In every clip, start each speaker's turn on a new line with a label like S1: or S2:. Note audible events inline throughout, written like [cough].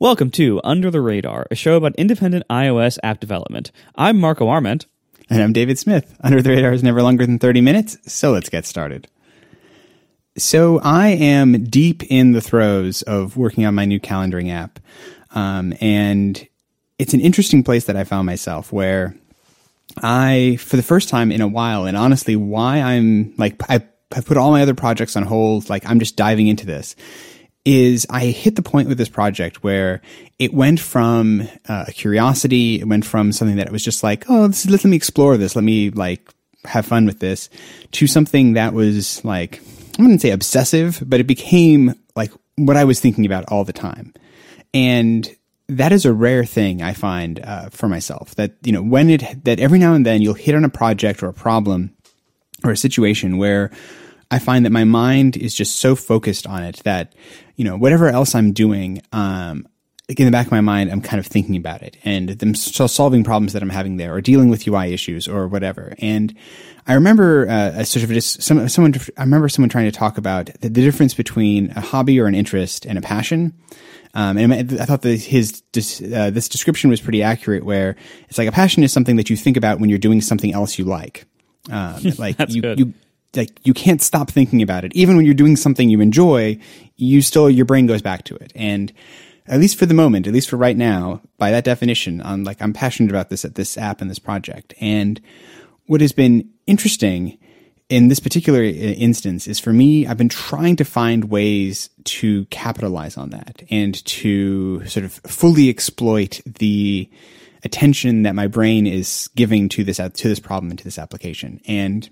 S1: Welcome to Under the Radar, a show about independent iOS app development. I'm Marco Arment.
S2: And I'm David Smith. Under the Radar is never longer than 30 minutes, so let's get started. So I am deep in the throes of working on my new calendaring app. Um, and it's an interesting place that I found myself where I, for the first time in a while, and honestly, why I'm like, I have put all my other projects on hold, like I'm just diving into this, is I hit the point with this project where it went from uh, a curiosity, it went from something that it was just like, oh, this, let me explore this, let me like have fun with this, to something that was like, I wouldn't say obsessive, but it became like what I was thinking about all the time. And that is a rare thing I find uh, for myself that, you know, when it, that every now and then you'll hit on a project or a problem or a situation where I find that my mind is just so focused on it that, you know, whatever else I'm doing, um, in the back of my mind, I'm kind of thinking about it and them solving problems that I'm having there or dealing with UI issues or whatever. And I remember uh, a sort of just some, someone, I remember someone trying to talk about the, the difference between a hobby or an interest and a passion. Um, and I thought that his uh, this description was pretty accurate. Where it's like a passion is something that you think about when you're doing something else you like. Um, [laughs] like you, you, like you can't stop thinking about it. Even when you're doing something you enjoy, you still your brain goes back to it. And at least for the moment, at least for right now, by that definition, I'm like I'm passionate about this at this app and this project. And what has been interesting in this particular uh, instance is for me, I've been trying to find ways to capitalize on that and to sort of fully exploit the attention that my brain is giving to this to this problem and to this application. And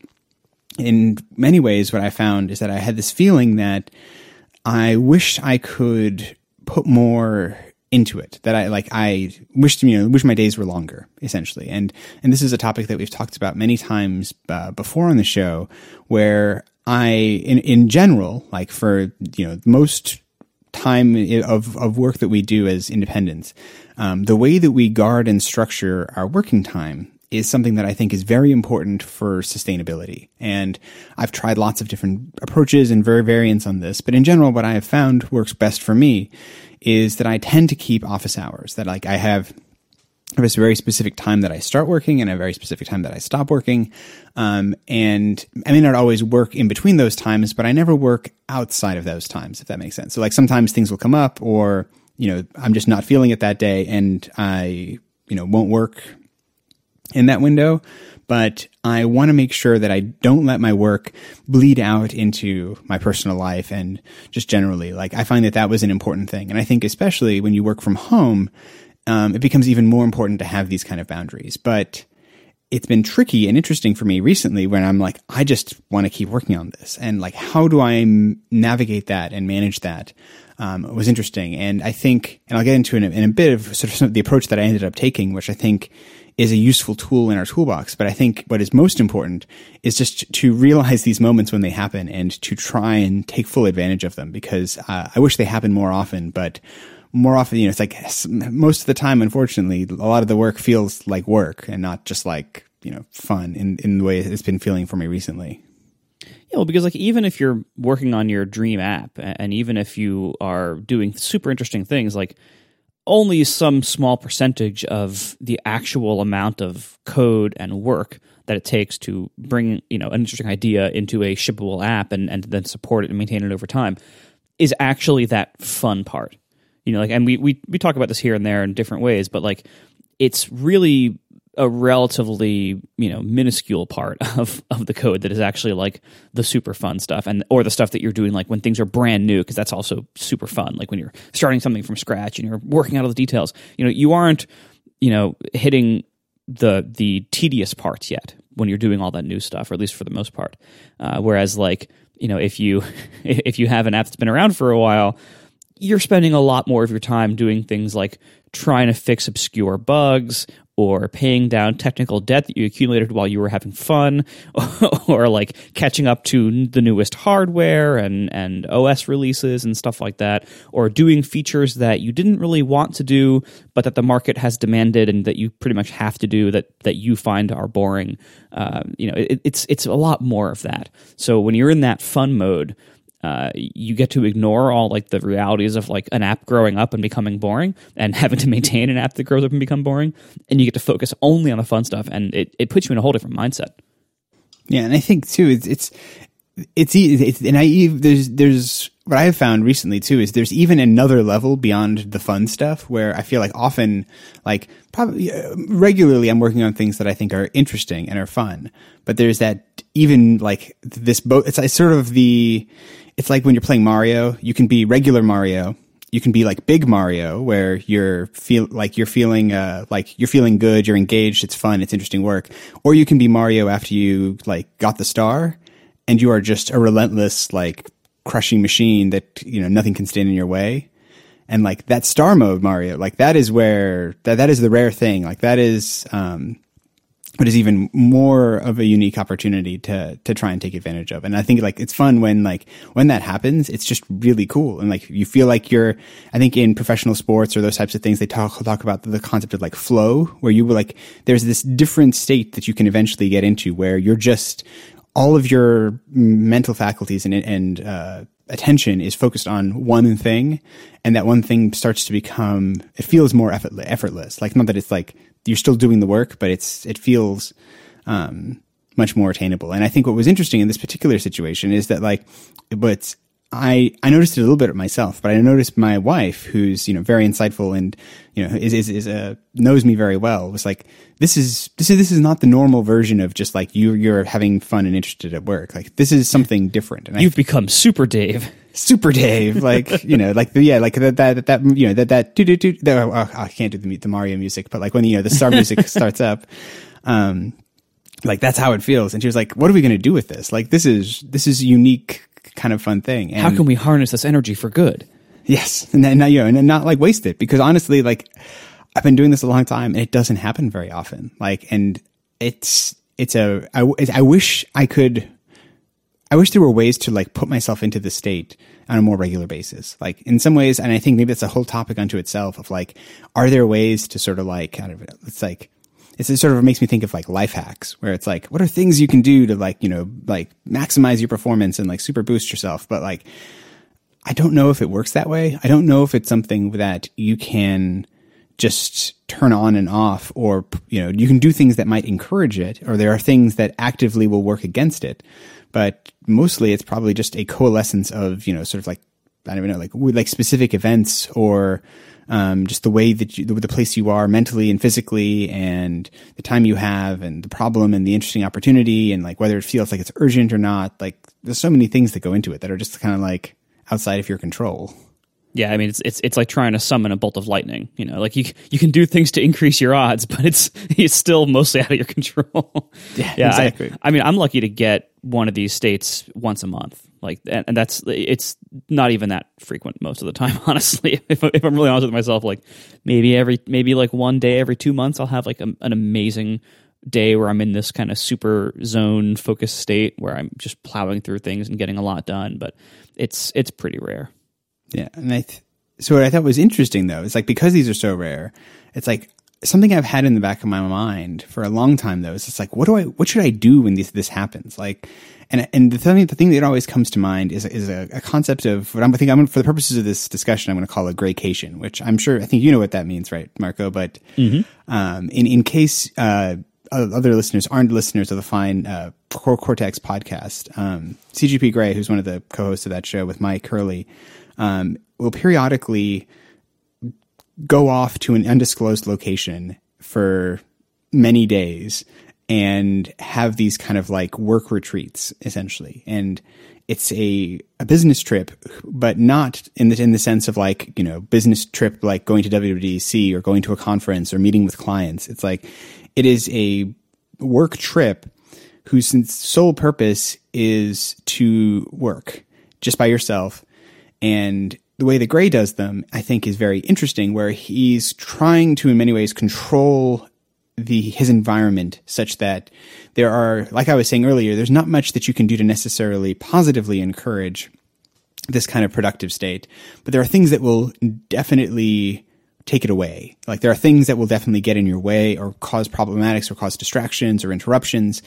S2: in many ways, what I found is that I had this feeling that I wish I could put more into it that I like I wished you know wish my days were longer essentially. And and this is a topic that we've talked about many times uh, before on the show where I in in general like for you know most time of of work that we do as independents um, the way that we guard and structure our working time is something that I think is very important for sustainability. And I've tried lots of different approaches and variants on this, but in general, what I have found works best for me is that I tend to keep office hours. That like I have a very specific time that I start working and a very specific time that I stop working. Um, and I may not always work in between those times, but I never work outside of those times, if that makes sense. So like sometimes things will come up or, you know, I'm just not feeling it that day and I, you know, won't work in that window, but I want to make sure that I don't let my work bleed out into my personal life and just generally. Like, I find that that was an important thing. And I think, especially when you work from home, um, it becomes even more important to have these kind of boundaries. But it's been tricky and interesting for me recently when I'm like, I just want to keep working on this. And like, how do I navigate that and manage that? Um, was interesting. And I think, and I'll get into in a, in a bit of sort of the approach that I ended up taking, which I think is a useful tool in our toolbox. But I think what is most important is just to realize these moments when they happen and to try and take full advantage of them because uh, I wish they happened more often, but more often, you know, it's like most of the time, unfortunately, a lot of the work feels like work and not just like, you know, fun in, in the way it's been feeling for me recently.
S1: Yeah, well, because like even if you're working on your dream app, and even if you are doing super interesting things, like only some small percentage of the actual amount of code and work that it takes to bring you know an interesting idea into a shippable app and, and then support it and maintain it over time is actually that fun part. You know like and we, we we talk about this here and there in different ways but like it's really a relatively you know minuscule part [laughs] of of the code that is actually like the super fun stuff and or the stuff that you're doing like when things are brand new because that's also super fun. Like when you're starting something from scratch and you're working out all the details. You know you aren't you know hitting the the tedious parts yet when you're doing all that new stuff or at least for the most part. Uh, whereas like you know if you [laughs] if you have an app that's been around for a while you're spending a lot more of your time doing things like trying to fix obscure bugs or paying down technical debt that you accumulated while you were having fun [laughs] or like catching up to the newest hardware and and OS releases and stuff like that or doing features that you didn't really want to do but that the market has demanded and that you pretty much have to do that that you find are boring. Uh, you know it, it's it's a lot more of that. So when you're in that fun mode uh, you get to ignore all like the realities of like an app growing up and becoming boring and [laughs] having to maintain an app that grows up and become boring. And you get to focus only on the fun stuff and it, it puts you in a whole different mindset.
S2: Yeah and i think too it's it's it's, it's and i there's there's what i have found recently too is there's even another level beyond the fun stuff where i feel like often like probably uh, regularly i'm working on things that i think are interesting and are fun. But there's that even like this boat it's, it's sort of the it's like when you're playing Mario, you can be regular Mario. You can be like big Mario where you're feel like you're feeling uh like you're feeling good, you're engaged, it's fun, it's interesting work. Or you can be Mario after you like got the star and you are just a relentless like crushing machine that you know nothing can stand in your way. And like that star mode Mario, like that is where that that is the rare thing. Like that is um but is even more of a unique opportunity to to try and take advantage of. And I think like it's fun when like when that happens, it's just really cool. And like you feel like you're I think in professional sports or those types of things, they talk talk about the concept of like flow, where you like there's this different state that you can eventually get into where you're just all of your mental faculties and and uh, attention is focused on one thing and that one thing starts to become it feels more effortless like not that it's like you're still doing the work, but it's it feels um, much more attainable. And I think what was interesting in this particular situation is that like, but I I noticed it a little bit myself, but I noticed my wife, who's you know very insightful and you know is is, is a knows me very well, was like this is this is this is not the normal version of just like you you're having fun and interested at work. Like this is something different.
S1: And You've I, become super Dave.
S2: Super Dave, like [laughs] you know, like the, yeah, like that that that you know that that do do do. Oh, I can't do the the Mario music, but like when you know the star music [laughs] starts up, um, like that's how it feels. And she was like, "What are we going to do with this? Like this is this is unique kind of fun thing.
S1: And How can we harness this energy for good?
S2: Yes, and then, you know, and not like waste it because honestly, like I've been doing this a long time and it doesn't happen very often. Like, and it's it's a I, I wish I could. I wish there were ways to like put myself into the state on a more regular basis. Like in some ways, and I think maybe that's a whole topic unto itself of like, are there ways to sort of like kind of it's like it's, it sort of makes me think of like life hacks where it's like, what are things you can do to like, you know, like maximize your performance and like super boost yourself? But like, I don't know if it works that way. I don't know if it's something that you can just turn on and off or, you know, you can do things that might encourage it or there are things that actively will work against it. But mostly it's probably just a coalescence of, you know, sort of like, I don't even know, like, like specific events or, um, just the way that you, the, the, place you are mentally and physically and the time you have and the problem and the interesting opportunity and like whether it feels like it's urgent or not. Like there's so many things that go into it that are just kind of like outside of your control.
S1: Yeah, I mean it's it's it's like trying to summon a bolt of lightning. You know, like you you can do things to increase your odds, but it's [laughs] it's still mostly out of your [laughs] control.
S2: Yeah, yeah exactly.
S1: I, I mean, I'm lucky to get one of these states once a month. Like, and, that's it's not even that frequent most of the time, [laughs] honestly. If, if I'm really honest with myself, like maybe every maybe like one day every two months, I'll have like a, an amazing day where I'm in this kind of super zone focused state where I'm just plowing through things and getting a lot done. But it's it's pretty rare.
S2: Yeah, and I th- so what I thought was interesting though is like because these are so rare, it's like something I've had in the back of my mind for a long time though. Is just like what do I what should I do when this this happens? Like and and the thing the thing that always comes to mind is is a, a concept of what I'm I think I'm for the purposes of this discussion I'm going to call a graycation, which I'm sure I think you know what that means, right, Marco? But mm-hmm. um, in in case uh, other listeners aren't listeners of the fine uh, Cortex podcast, um, CGP Grey, who's one of the co-hosts of that show with Mike Hurley, um, will periodically go off to an undisclosed location for many days and have these kind of like work retreats essentially. And it's a, a business trip, but not in the, in the sense of like, you know, business trip, like going to WWDC or going to a conference or meeting with clients. It's like, it is a work trip whose sole purpose is to work just by yourself. And the way that Grey does them, I think is very interesting where he's trying to in many ways control the his environment such that there are like I was saying earlier there's not much that you can do to necessarily positively encourage this kind of productive state but there are things that will definitely take it away. Like there are things that will definitely get in your way or cause problematics or cause distractions or interruptions.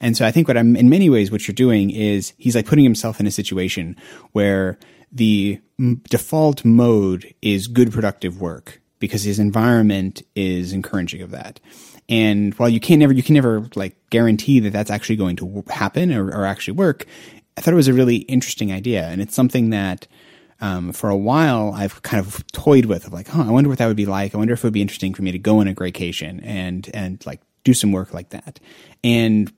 S2: And so I think what I'm in many ways what you're doing is he's like putting himself in a situation where the m- default mode is good productive work because his environment is encouraging of that. And while you can never you can never like guarantee that that's actually going to happen or, or actually work, I thought it was a really interesting idea, and it's something that um, for a while I've kind of toyed with of like, huh, I wonder what that would be like. I wonder if it would be interesting for me to go on a vacation and and like do some work like that. And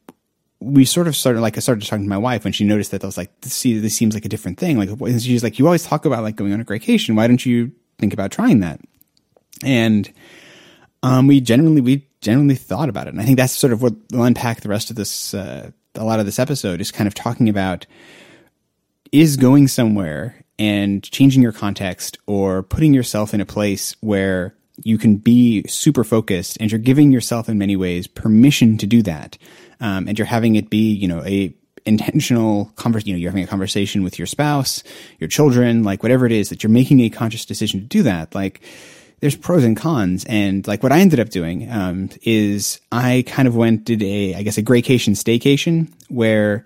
S2: we sort of started like I started talking to my wife and she noticed that I was like, see, this seems like a different thing. Like she's like, you always talk about like going on a vacation. Why don't you think about trying that? And um, we generally we generally thought about it, and I think that's sort of what will unpack the rest of this. Uh, a lot of this episode is kind of talking about is going somewhere and changing your context or putting yourself in a place where you can be super focused and you're giving yourself in many ways permission to do that um, and you're having it be you know a intentional conversation you know you're having a conversation with your spouse your children like whatever it is that you're making a conscious decision to do that like there's pros and cons. And like what I ended up doing um, is I kind of went did a I guess a graycation staycation where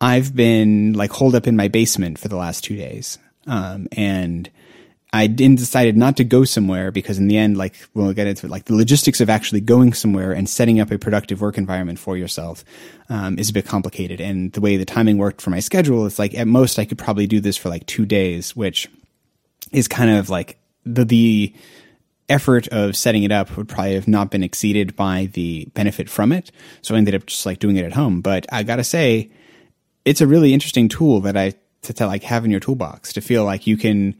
S2: I've been like holed up in my basement for the last two days, um, and I didn't decided not to go somewhere because in the end, like we'll get into it, like the logistics of actually going somewhere and setting up a productive work environment for yourself um, is a bit complicated. And the way the timing worked for my schedule, it's like at most I could probably do this for like two days, which is kind of like the the effort of setting it up would probably have not been exceeded by the benefit from it. So I ended up just like doing it at home. But I gotta say, it's a really interesting tool that I to, to like have in your toolbox to feel like you can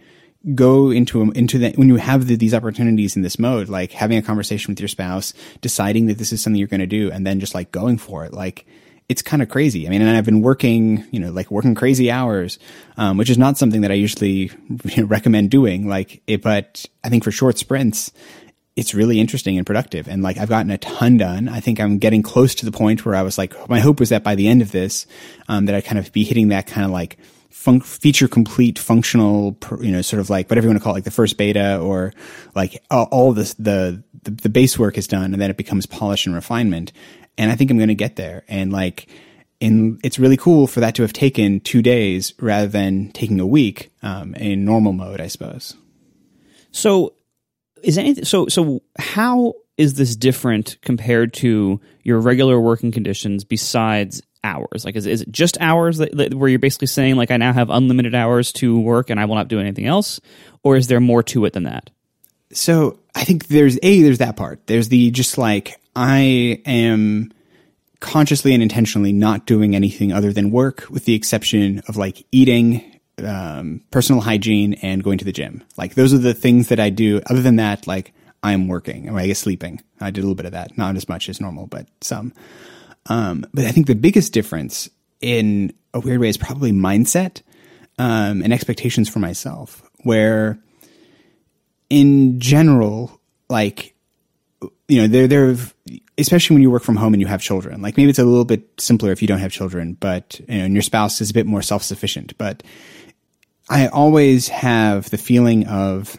S2: go into into that when you have the, these opportunities in this mode, like having a conversation with your spouse, deciding that this is something you're going to do, and then just like going for it, like it's kind of crazy. I mean, and I've been working, you know, like working crazy hours, um, which is not something that I usually [laughs] recommend doing. Like, it, but I think for short sprints, it's really interesting and productive. And like, I've gotten a ton done. I think I'm getting close to the point where I was like, my hope was that by the end of this, um, that I'd kind of be hitting that kind of like, fun- feature complete functional, you know, sort of like whatever you want to call it, like the first beta or like all, this, the, the, the base work is done and then it becomes polish and refinement and I think I'm going to get there. And like, in it's really cool for that to have taken two days rather than taking a week um, in normal mode, I suppose.
S1: So, is anything so? So, how is this different compared to your regular working conditions? Besides hours, like is is it just hours that, that, where you're basically saying like I now have unlimited hours to work and I will not do anything else, or is there more to it than that?
S2: So I think there's a there's that part. There's the just like I am consciously and intentionally not doing anything other than work, with the exception of like eating, um, personal hygiene, and going to the gym. Like those are the things that I do. Other than that, like I'm working or I guess sleeping. I did a little bit of that, not as much as normal, but some. Um, but I think the biggest difference in a weird way is probably mindset um, and expectations for myself, where in general, like you know, there, there, especially when you work from home and you have children. Like maybe it's a little bit simpler if you don't have children, but you know, and your spouse is a bit more self sufficient. But I always have the feeling of,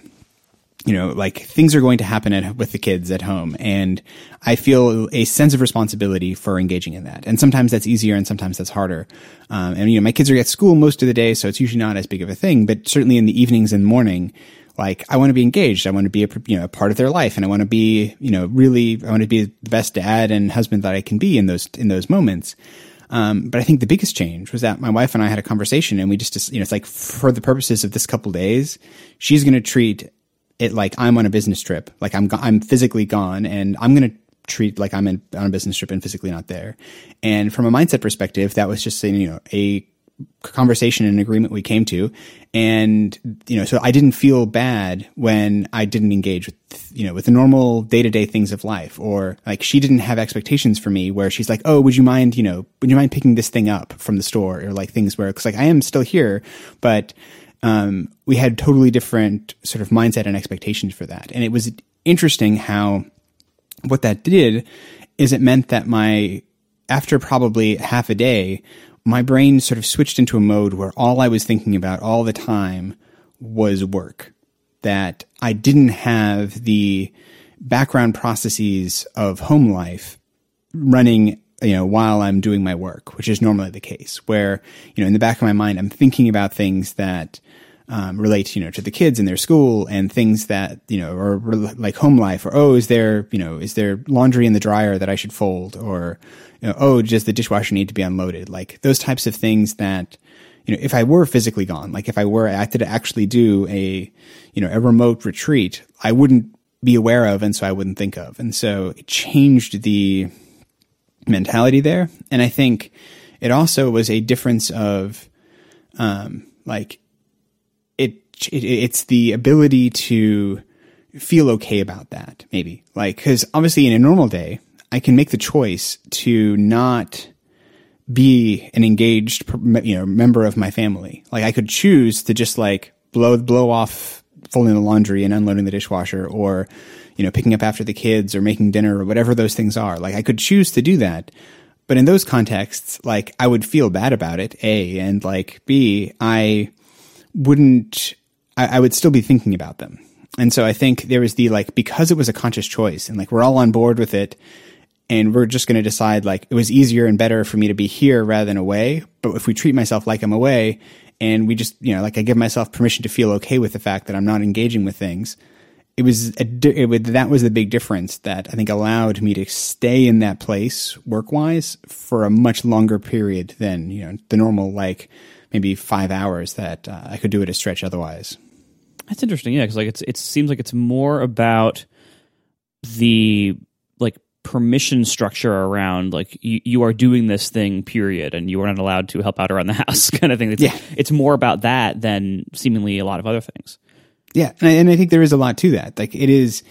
S2: you know, like things are going to happen at, with the kids at home, and I feel a sense of responsibility for engaging in that. And sometimes that's easier, and sometimes that's harder. Um, and you know, my kids are at school most of the day, so it's usually not as big of a thing. But certainly in the evenings and morning, like I want to be engaged. I want to be a you know a part of their life, and I want to be you know really I want to be the best dad and husband that I can be in those in those moments. Um, but I think the biggest change was that my wife and I had a conversation, and we just you know it's like for the purposes of this couple days, she's going to treat it like I'm on a business trip, like I'm I'm physically gone, and I'm to treat like I'm in, on a business trip and physically not there. And from a mindset perspective, that was just you know, a conversation and agreement we came to. And you know so i didn't feel bad when i didn't engage with you know with the normal day-to-day things of life. Or like she didn't have expectations for me where she's like oh would you mind you know would you mind picking this thing up from the store? Or like things where it's like i am still here but um, we had totally different sort of mindset and expectations for that and it was interesting how what that did is it meant that my after probably half a day my brain sort of switched into a mode where all I was thinking about all the time was work. that I didn't have the background processes of home life running you know while I'm doing my work, which is normally the case. Where you know in the back of my mind I'm thinking about things that um, relate you know to the kids and their school and things that you know are like home life or oh is there you know is there laundry in the dryer that I should fold or you know, oh does the dishwasher need to be unloaded like those types of things that you know if I were physically gone like if I were I had to actually do a you know a remote retreat I wouldn't be aware of and so I wouldn't think of and so it changed the mentality there. And I think it also was a difference of, um, like it, it it's the ability to feel okay about that, maybe like, cause obviously in a normal day, I can make the choice to not be an engaged, you know, member of my family. Like I could choose to just like blow, blow off folding the laundry and unloading the dishwasher or, you know, picking up after the kids or making dinner or whatever those things are. Like I could choose to do that. But in those contexts, like I would feel bad about it, A, and like B, I wouldn't, I, I would still be thinking about them. And so I think there was the like, because it was a conscious choice and like we're all on board with it and we're just going to decide like it was easier and better for me to be here rather than away. But if we treat myself like I'm away and we just, you know, like I give myself permission to feel okay with the fact that I'm not engaging with things, it was a, it would, that was the big difference that I think allowed me to stay in that place work wise for a much longer period than you know the normal like maybe five hours that uh, I could do it a stretch otherwise.
S1: That's interesting, yeah, because like it's it seems like it's more about the permission structure around like you, you are doing this thing period and you are not allowed to help out around the [laughs] house kind of thing it's,
S2: yeah.
S1: it's more about that than seemingly a lot of other things
S2: yeah, and I, and I think there is a lot to that. Like it is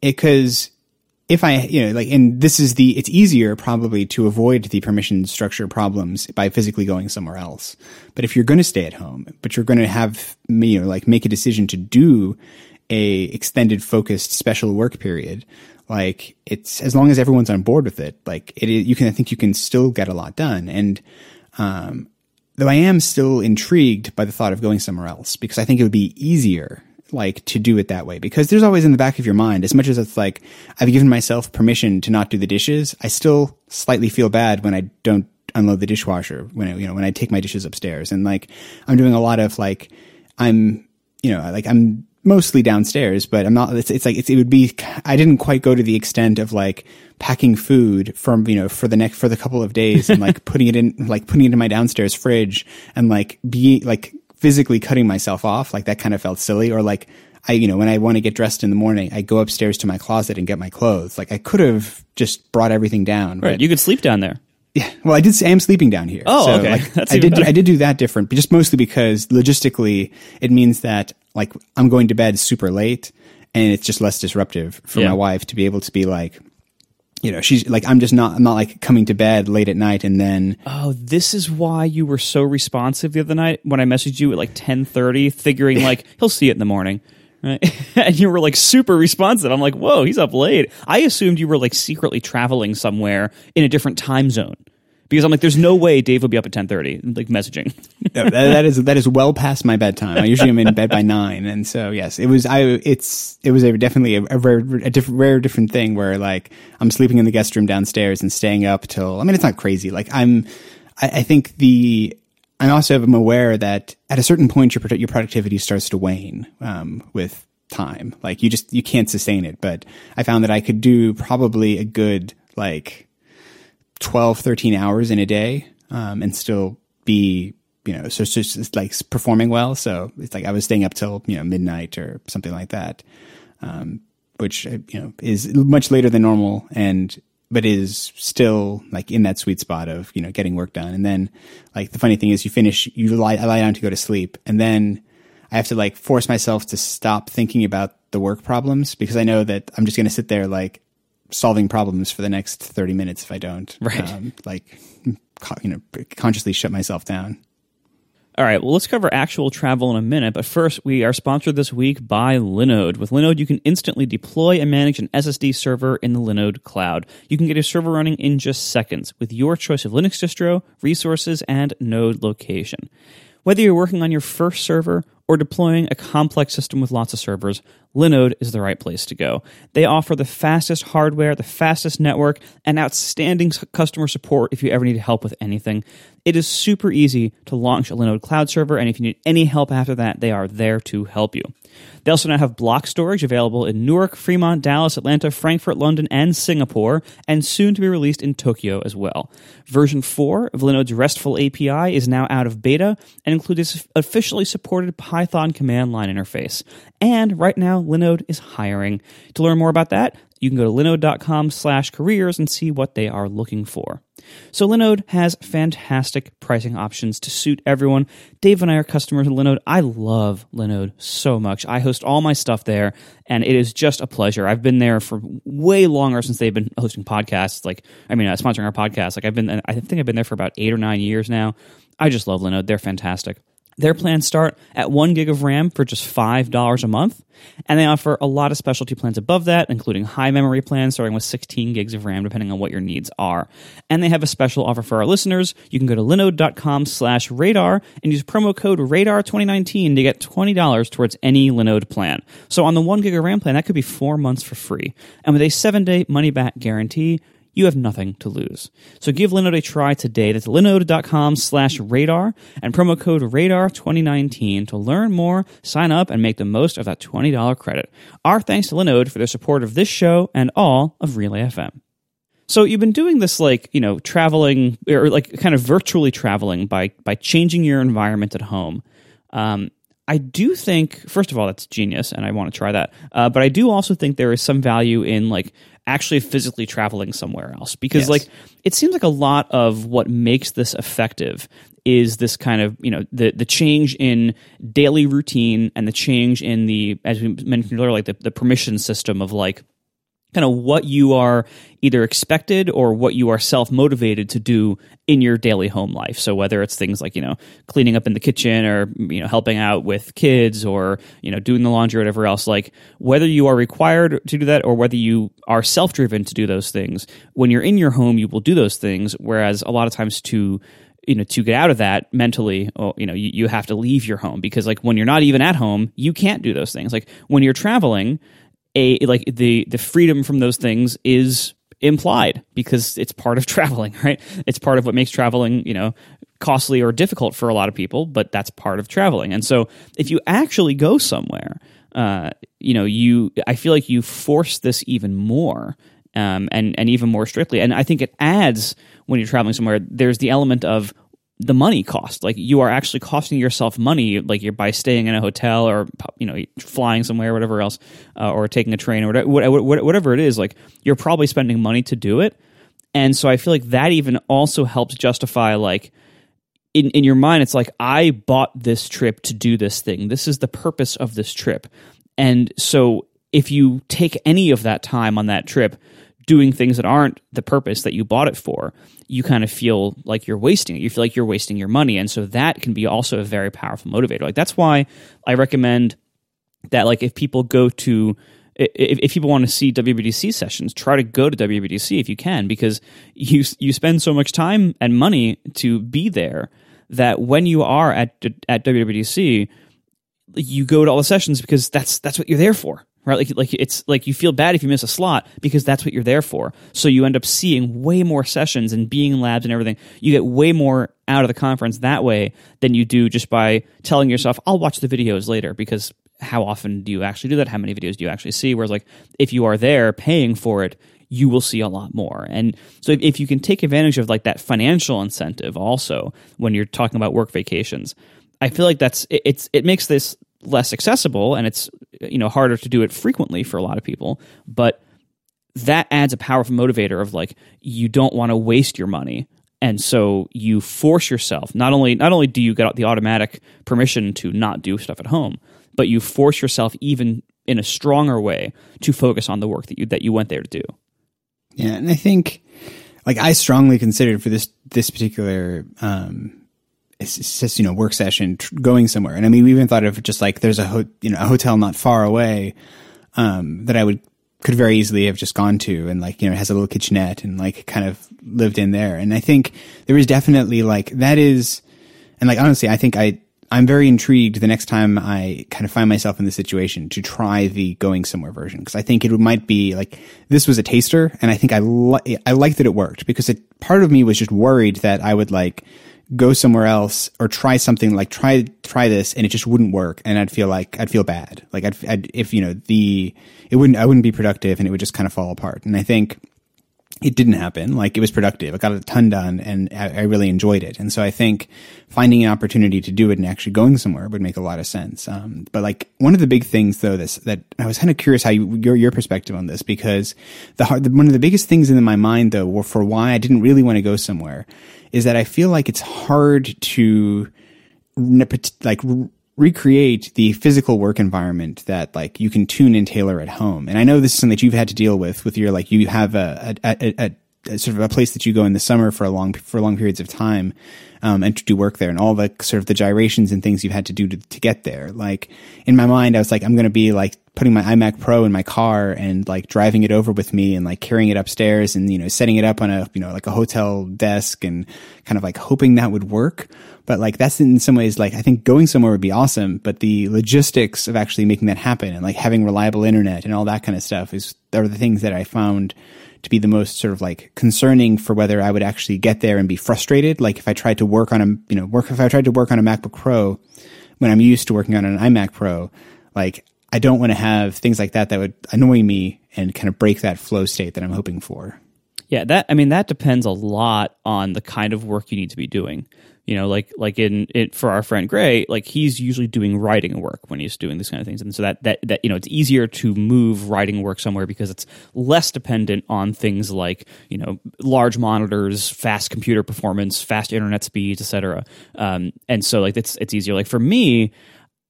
S2: because if I, you know, like, and this is the, it's easier probably to avoid the permission structure problems by physically going somewhere else. But if you're going to stay at home, but you're going to have, you know, like make a decision to do a extended focused special work period, like it's, as long as everyone's on board with it, like it, you can, I think you can still get a lot done. And, um, though I am still intrigued by the thought of going somewhere else because I think it would be easier like to do it that way because there's always in the back of your mind as much as it's like I've given myself permission to not do the dishes I still slightly feel bad when I don't unload the dishwasher when I, you know when I take my dishes upstairs and like I'm doing a lot of like I'm you know like I'm mostly downstairs but I'm not it's, it's like it's, it would be I didn't quite go to the extent of like packing food from you know for the next for the couple of days and like [laughs] putting it in like putting it in my downstairs fridge and like be like physically cutting myself off, like that kind of felt silly. Or like I, you know, when I want to get dressed in the morning, I go upstairs to my closet and get my clothes. Like I could have just brought everything down.
S1: Right. You could sleep down there.
S2: Yeah. Well, I did say I'm sleeping down here.
S1: Oh,
S2: so,
S1: okay.
S2: Like, [laughs] I did.
S1: better.
S2: I did do that different, but just mostly because logistically, it means that like I'm going to bed super late, and it's just less disruptive for
S1: Yeah.
S2: my wife to be able to be like, you know, she's like, I'm just not. I'm not like coming to bed late at night and then
S1: Oh, this is why you were so responsive the other night when I messaged you at like ten thirty, figuring like [laughs] he'll see it in the morning. Right? [laughs] and you were like super responsive. I'm like, whoa, he's up late. I assumed you were like secretly traveling somewhere in a different time zone. Because I'm like, there's no way Dave would be up at ten thirty, like messaging. [laughs]
S2: No, that, that is that is well past my bedtime. I usually am in bed by nine, and so yes, it was. I it's it was a definitely a, a rare a different rare different thing where like I'm sleeping in the guest room downstairs and staying up till. I mean, it's not crazy. Like I'm, I, I think the. I also am aware that at a certain point your your productivity starts to wane um, with time. Like you just you can't sustain it. But I found that I could do probably a good like 12, 13 hours in a day um, and still be, you know, so it's just it's like performing well. So it's like I was staying up till, you know, midnight or something like that, um, which, uh, you know, is much later than normal and, but is still like in that sweet spot of, you know, getting work done. And then like the funny thing is you finish, you lie, I lie down to go to sleep and then I have to like force myself to stop thinking about the work problems because I know that I'm just going to sit there like solving problems for the next 30 minutes if I don't.
S1: Right.
S2: Um, like, you know, consciously shut myself down.
S1: All right, well, let's cover actual travel in a minute, but first, we are sponsored this week by Linode. With Linode, you can instantly deploy and manage an SSD server in the Linode cloud. You can get a server running in just seconds with your choice of Linux distro, resources, and node location. Whether you're working on your first server or deploying a complex system with lots of servers, Linode is the right place to go. They offer the fastest hardware, the fastest network, and outstanding customer support if you ever need help with anything. It is super easy to launch a Linode cloud server, and if you need any help after that, they are there to help you. They also now have block storage available in Newark, Fremont, Dallas, Atlanta, Frankfurt, London, and Singapore, and soon to be released in Tokyo as well. Version 4 of Linode's RESTful API is now out of beta and includes officially supported Python command line interface. And right now, Linode is hiring. To learn more about that, you can go to linode.com slash careers and see what they are looking for. So Linode has fantastic pricing options to suit everyone. Dave and I are customers of Linode. I love Linode so much. I host all my stuff there, and it is just a pleasure. I've been there for way longer since they've been hosting podcasts. Like, I mean, uh, sponsoring our podcast. Like, I've been, I think I've been there for about eight or nine years now. I just love Linode. They're fantastic. Their plans start at one gig of RAM for just $5 a month, and they offer a lot of specialty plans above that, including high memory plans starting with 16 gigs of RAM, depending on what your needs are. And they have a special offer for our listeners. You can go to linode.com slash radar and use promo code radar2019 to get $20 towards any Linode plan. So on the one gig of RAM plan, that could be four months for free. And with a seven day money back guarantee, you have nothing to lose. So give Linode a try today. That's linode.com slash radar and promo code radar2019 to learn more, sign up, and make the most of that $20 credit. Our thanks to Linode for their support of this show and all of Relay FM. So you've been doing this like, you know, traveling or like kind of virtually traveling by by changing your environment at home. Um, I do think, first of all, that's genius, and I want to try that. Uh, but I do also think there is some value in like actually physically traveling somewhere else because yes. like it seems like a lot of what makes this effective is this kind of you know the the change in daily routine and the change in the as we mentioned earlier like the, the permission system of like kind of what you are either expected or what you are self motivated to do in your daily home life. So whether it's things like you know cleaning up in the kitchen or you know helping out with kids or you know doing the laundry or whatever else, like whether you are required to do that or whether you are self driven to do those things, when you're in your home, you will do those things. Whereas a lot of times to you know to get out of that mentally oh, you know you, you have to leave your home because like when you're not even at home you can't do those things like when you're traveling a like the the freedom from those things is implied because it's part of [laughs] traveling, right? It's part of what makes traveling, you know, costly or difficult for a lot of people, but that's part of traveling. And so if you actually go somewhere, uh, you know, you I feel like you force this even more. Um, and and even more strictly, and I think it adds when you're traveling somewhere. There's the element of the money cost. Like you are actually costing yourself money like you're by staying in a hotel or you know flying somewhere or whatever else uh, or taking a train or whatever, whatever it is like you're probably spending money to do it. And so i feel like that even also helps justify like in, in your mind it's like i bought this trip to do this thing. This is the purpose of this trip. And so if you take any of that time on that trip doing things that aren't the purpose that you bought it for, you kind of feel like you're wasting it. You feel like you're wasting your money. And so that can be also a very powerful motivator. Like that's why I recommend that like if people go to if, if people want to see WWDC sessions, try to go to WWDC if you can, because you you spend so much time and money to be there that when you are at at WWDC, you go to all the sessions because that's that's what you're there for right? Like, like it's like you feel bad if you miss a slot because that's what you're there for. So you end up seeing way more sessions and being in labs and everything. You get way more out of the conference that way than you do just by telling yourself, I'll watch the videos later because how often do you actually do that? How many videos do you actually see? Whereas like if you are there paying for it, you will see a lot more. And so if, if you can take advantage of like that financial incentive also when you're talking about work vacations, I feel like that's it, it's it makes this less accessible and it's you know harder to do it frequently for a lot of people but that adds a powerful motivator of like you don't want to waste your money. And so you force yourself not only not only do you get the automatic permission to not do stuff at home but you force yourself even in a stronger way to focus on the work that you that you went there to do.
S2: Yeah and i think like i strongly considered for this this particular um it's just you know work session tr- going somewhere. And i mean we even thought of just like there's a ho- you know a hotel not far away um, that i would could very easily have just gone to and like you know it has a little kitchenette and like kind of lived in there. And i think there is definitely like that is and like honestly i think i I'm very intrigued the next time I kind of find myself in this situation to try the going somewhere version. Because I think it might be like this was a taster and I think I li- I liked that it worked because it, part of me was just worried that I would like go somewhere else or try something like try try this and it just wouldn't work and I'd feel like I'd feel bad. Like I'd, I'd if you know the it wouldn't I wouldn't be productive and it would just kind of fall apart. And I think it didn't happen. Like it was productive. I got a ton done and I, really enjoyed it. And so I think finding an opportunity to do it and actually going somewhere would make a lot of sense. Um, but like one of the big things though, this, that I was kind of curious how you, your, your perspective on this because the, hard, one of the biggest things in my mind though, for why I didn't really want to go somewhere is that I feel like it's hard to like recreate the physical work environment that like you can tune and tailor at home. And I know this is something that you've had to deal with with your like you have a, a, a, a sort of a place that you go in the summer for a long for long periods of time um, and to do work there and all the sort of the gyrations and things you've had to do to, to get there. Like in my mind, I was like, I'm going to be like putting my iMac Pro in my car and like driving it over with me and like carrying it upstairs and, you know, setting it up on a, you know, like a hotel desk and kind of like hoping that would work. But like that's in some ways like I think going somewhere would be awesome, but the logistics of actually making that happen and like having reliable internet and all that kind of stuff is are the things that I found to be the most sort of like concerning for whether I would actually get there and be frustrated. Like if I tried to work on a, you know, work, if I tried to work on a MacBook Pro when I'm used to working on an iMac Pro, like I don't want to have things like that that would annoy me and kind of break that flow state that I'm hoping for.
S1: Yeah, that I mean that depends a lot on the kind of work you need to be doing you know like like in it for our friend Grey like he's usually doing writing work when he's doing these kind of things. And so that that that you know it's easier to move writing work somewhere because it's less dependent on things like you know large monitors fast computer performance fast internet speeds etc um, and so like it's it's easier. Like for me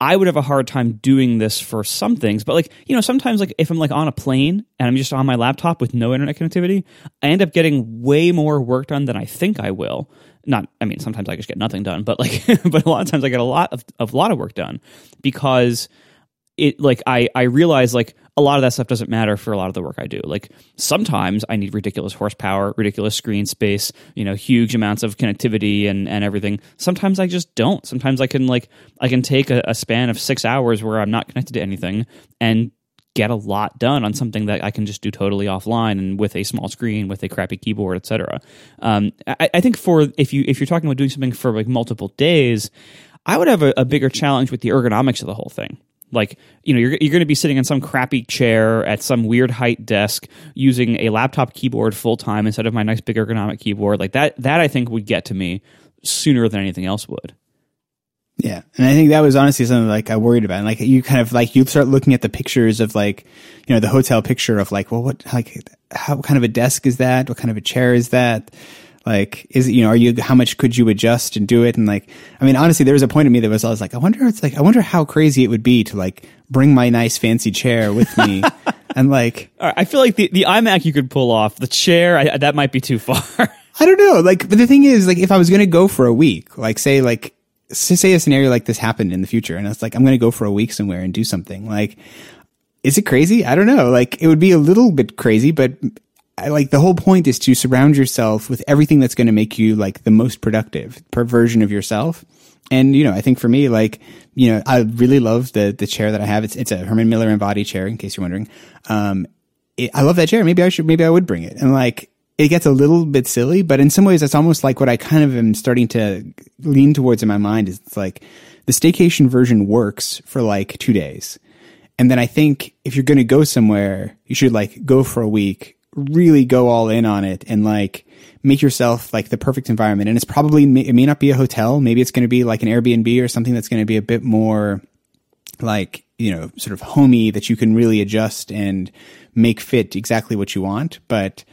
S1: I would have a hard time doing this for some things, but like, you know, sometimes like if I'm like on a plane and I'm just on my laptop with no internet connectivity, I end up getting way more work done than I think I will not i mean sometimes i just get nothing done but like [laughs] but a lot of times i get a lot of, of a lot of work done because it like i i realize like a lot of that stuff doesn't matter for a lot of the work i do. Like sometimes i need ridiculous horsepower ridiculous screen space you know huge amounts of connectivity and and everything. Sometimes i just don't. Sometimes i can like i can take a, a span of six hours where i'm not connected to anything and get a lot done on something that I can just do totally offline and with a small screen, with a crappy keyboard, etc. Um, I, I, think for if you if you're talking about doing something for like multiple days, I would have a, a bigger challenge with the ergonomics of the whole thing. Like you know, you're you're going to be sitting in some crappy chair at some weird height desk using a laptop keyboard full time instead of my nice big ergonomic keyboard. Like that that I think would get to me sooner than anything else would.
S2: Yeah. And I think that was honestly something like I worried about. And like you kind of like you start looking at the pictures of like, you know, the hotel picture of like, well, what, like, how kind of a desk is that? What kind of a chair is that? Like, is it, you know, are you, how much could you adjust and do it? And like, I mean, honestly, there was a point in me that was, I was like, I wonder, it's like, I wonder how crazy it would be to like bring my nice fancy chair with me. [laughs] and like,
S1: I feel like the, the iMac you could pull off the chair, I, that might be too far. [laughs]
S2: I don't know. Like, but the thing is, like, if I was going to go for a week, like, say, like, say a scenario like this happened in the future and it's like, I'm going to go for a week somewhere and do something like, is it crazy? I don't know. Like it would be a little bit crazy, but I, like the whole point is to surround yourself with everything that's going to make you like the most productive per version of yourself. And you know, I think for me, like you know, I really love the the chair that I have. It's it's a Herman Miller Embody chair, in case you're wondering. Um, it, I love that chair. Maybe I should, maybe I would bring it. And like, it gets a little bit silly, but in some ways, it's almost like what I kind of am starting to lean towards in my mind is it's like the staycation version works for like two days. And then I think if you're going to go somewhere, you should like go for a week, really go all in on it and like make yourself like the perfect environment. And it's probably, it may not be a hotel. Maybe it's going to be like an Airbnb or something that's going to be a bit more like, you know, sort of homey that you can really adjust and make fit exactly what you want. But,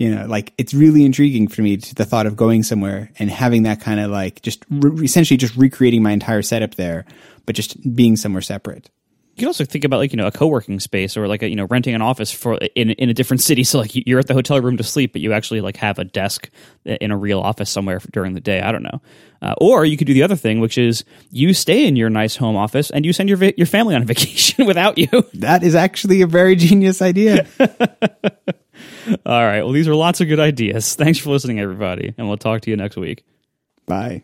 S2: you know, like it's really intriguing for me to the thought of going somewhere and having that kind of like just re- essentially just recreating my entire setup there, but just being somewhere separate.
S1: You can also think about like you know a co-working space or like a, you know renting an office for in in a different [laughs] city. So like you're at the hotel room to sleep, but you actually like have a desk in a real office somewhere during the day. I don't know. Uh, or you could do the other thing, which is you stay in your nice home office and you send your vi- your family on [laughs] vacation without you.
S2: That is actually a very genius idea. [laughs]
S1: All right. Well, these are lots of good ideas. [laughs] Thanks for listening, everybody, and we'll talk to you next week.
S2: Bye.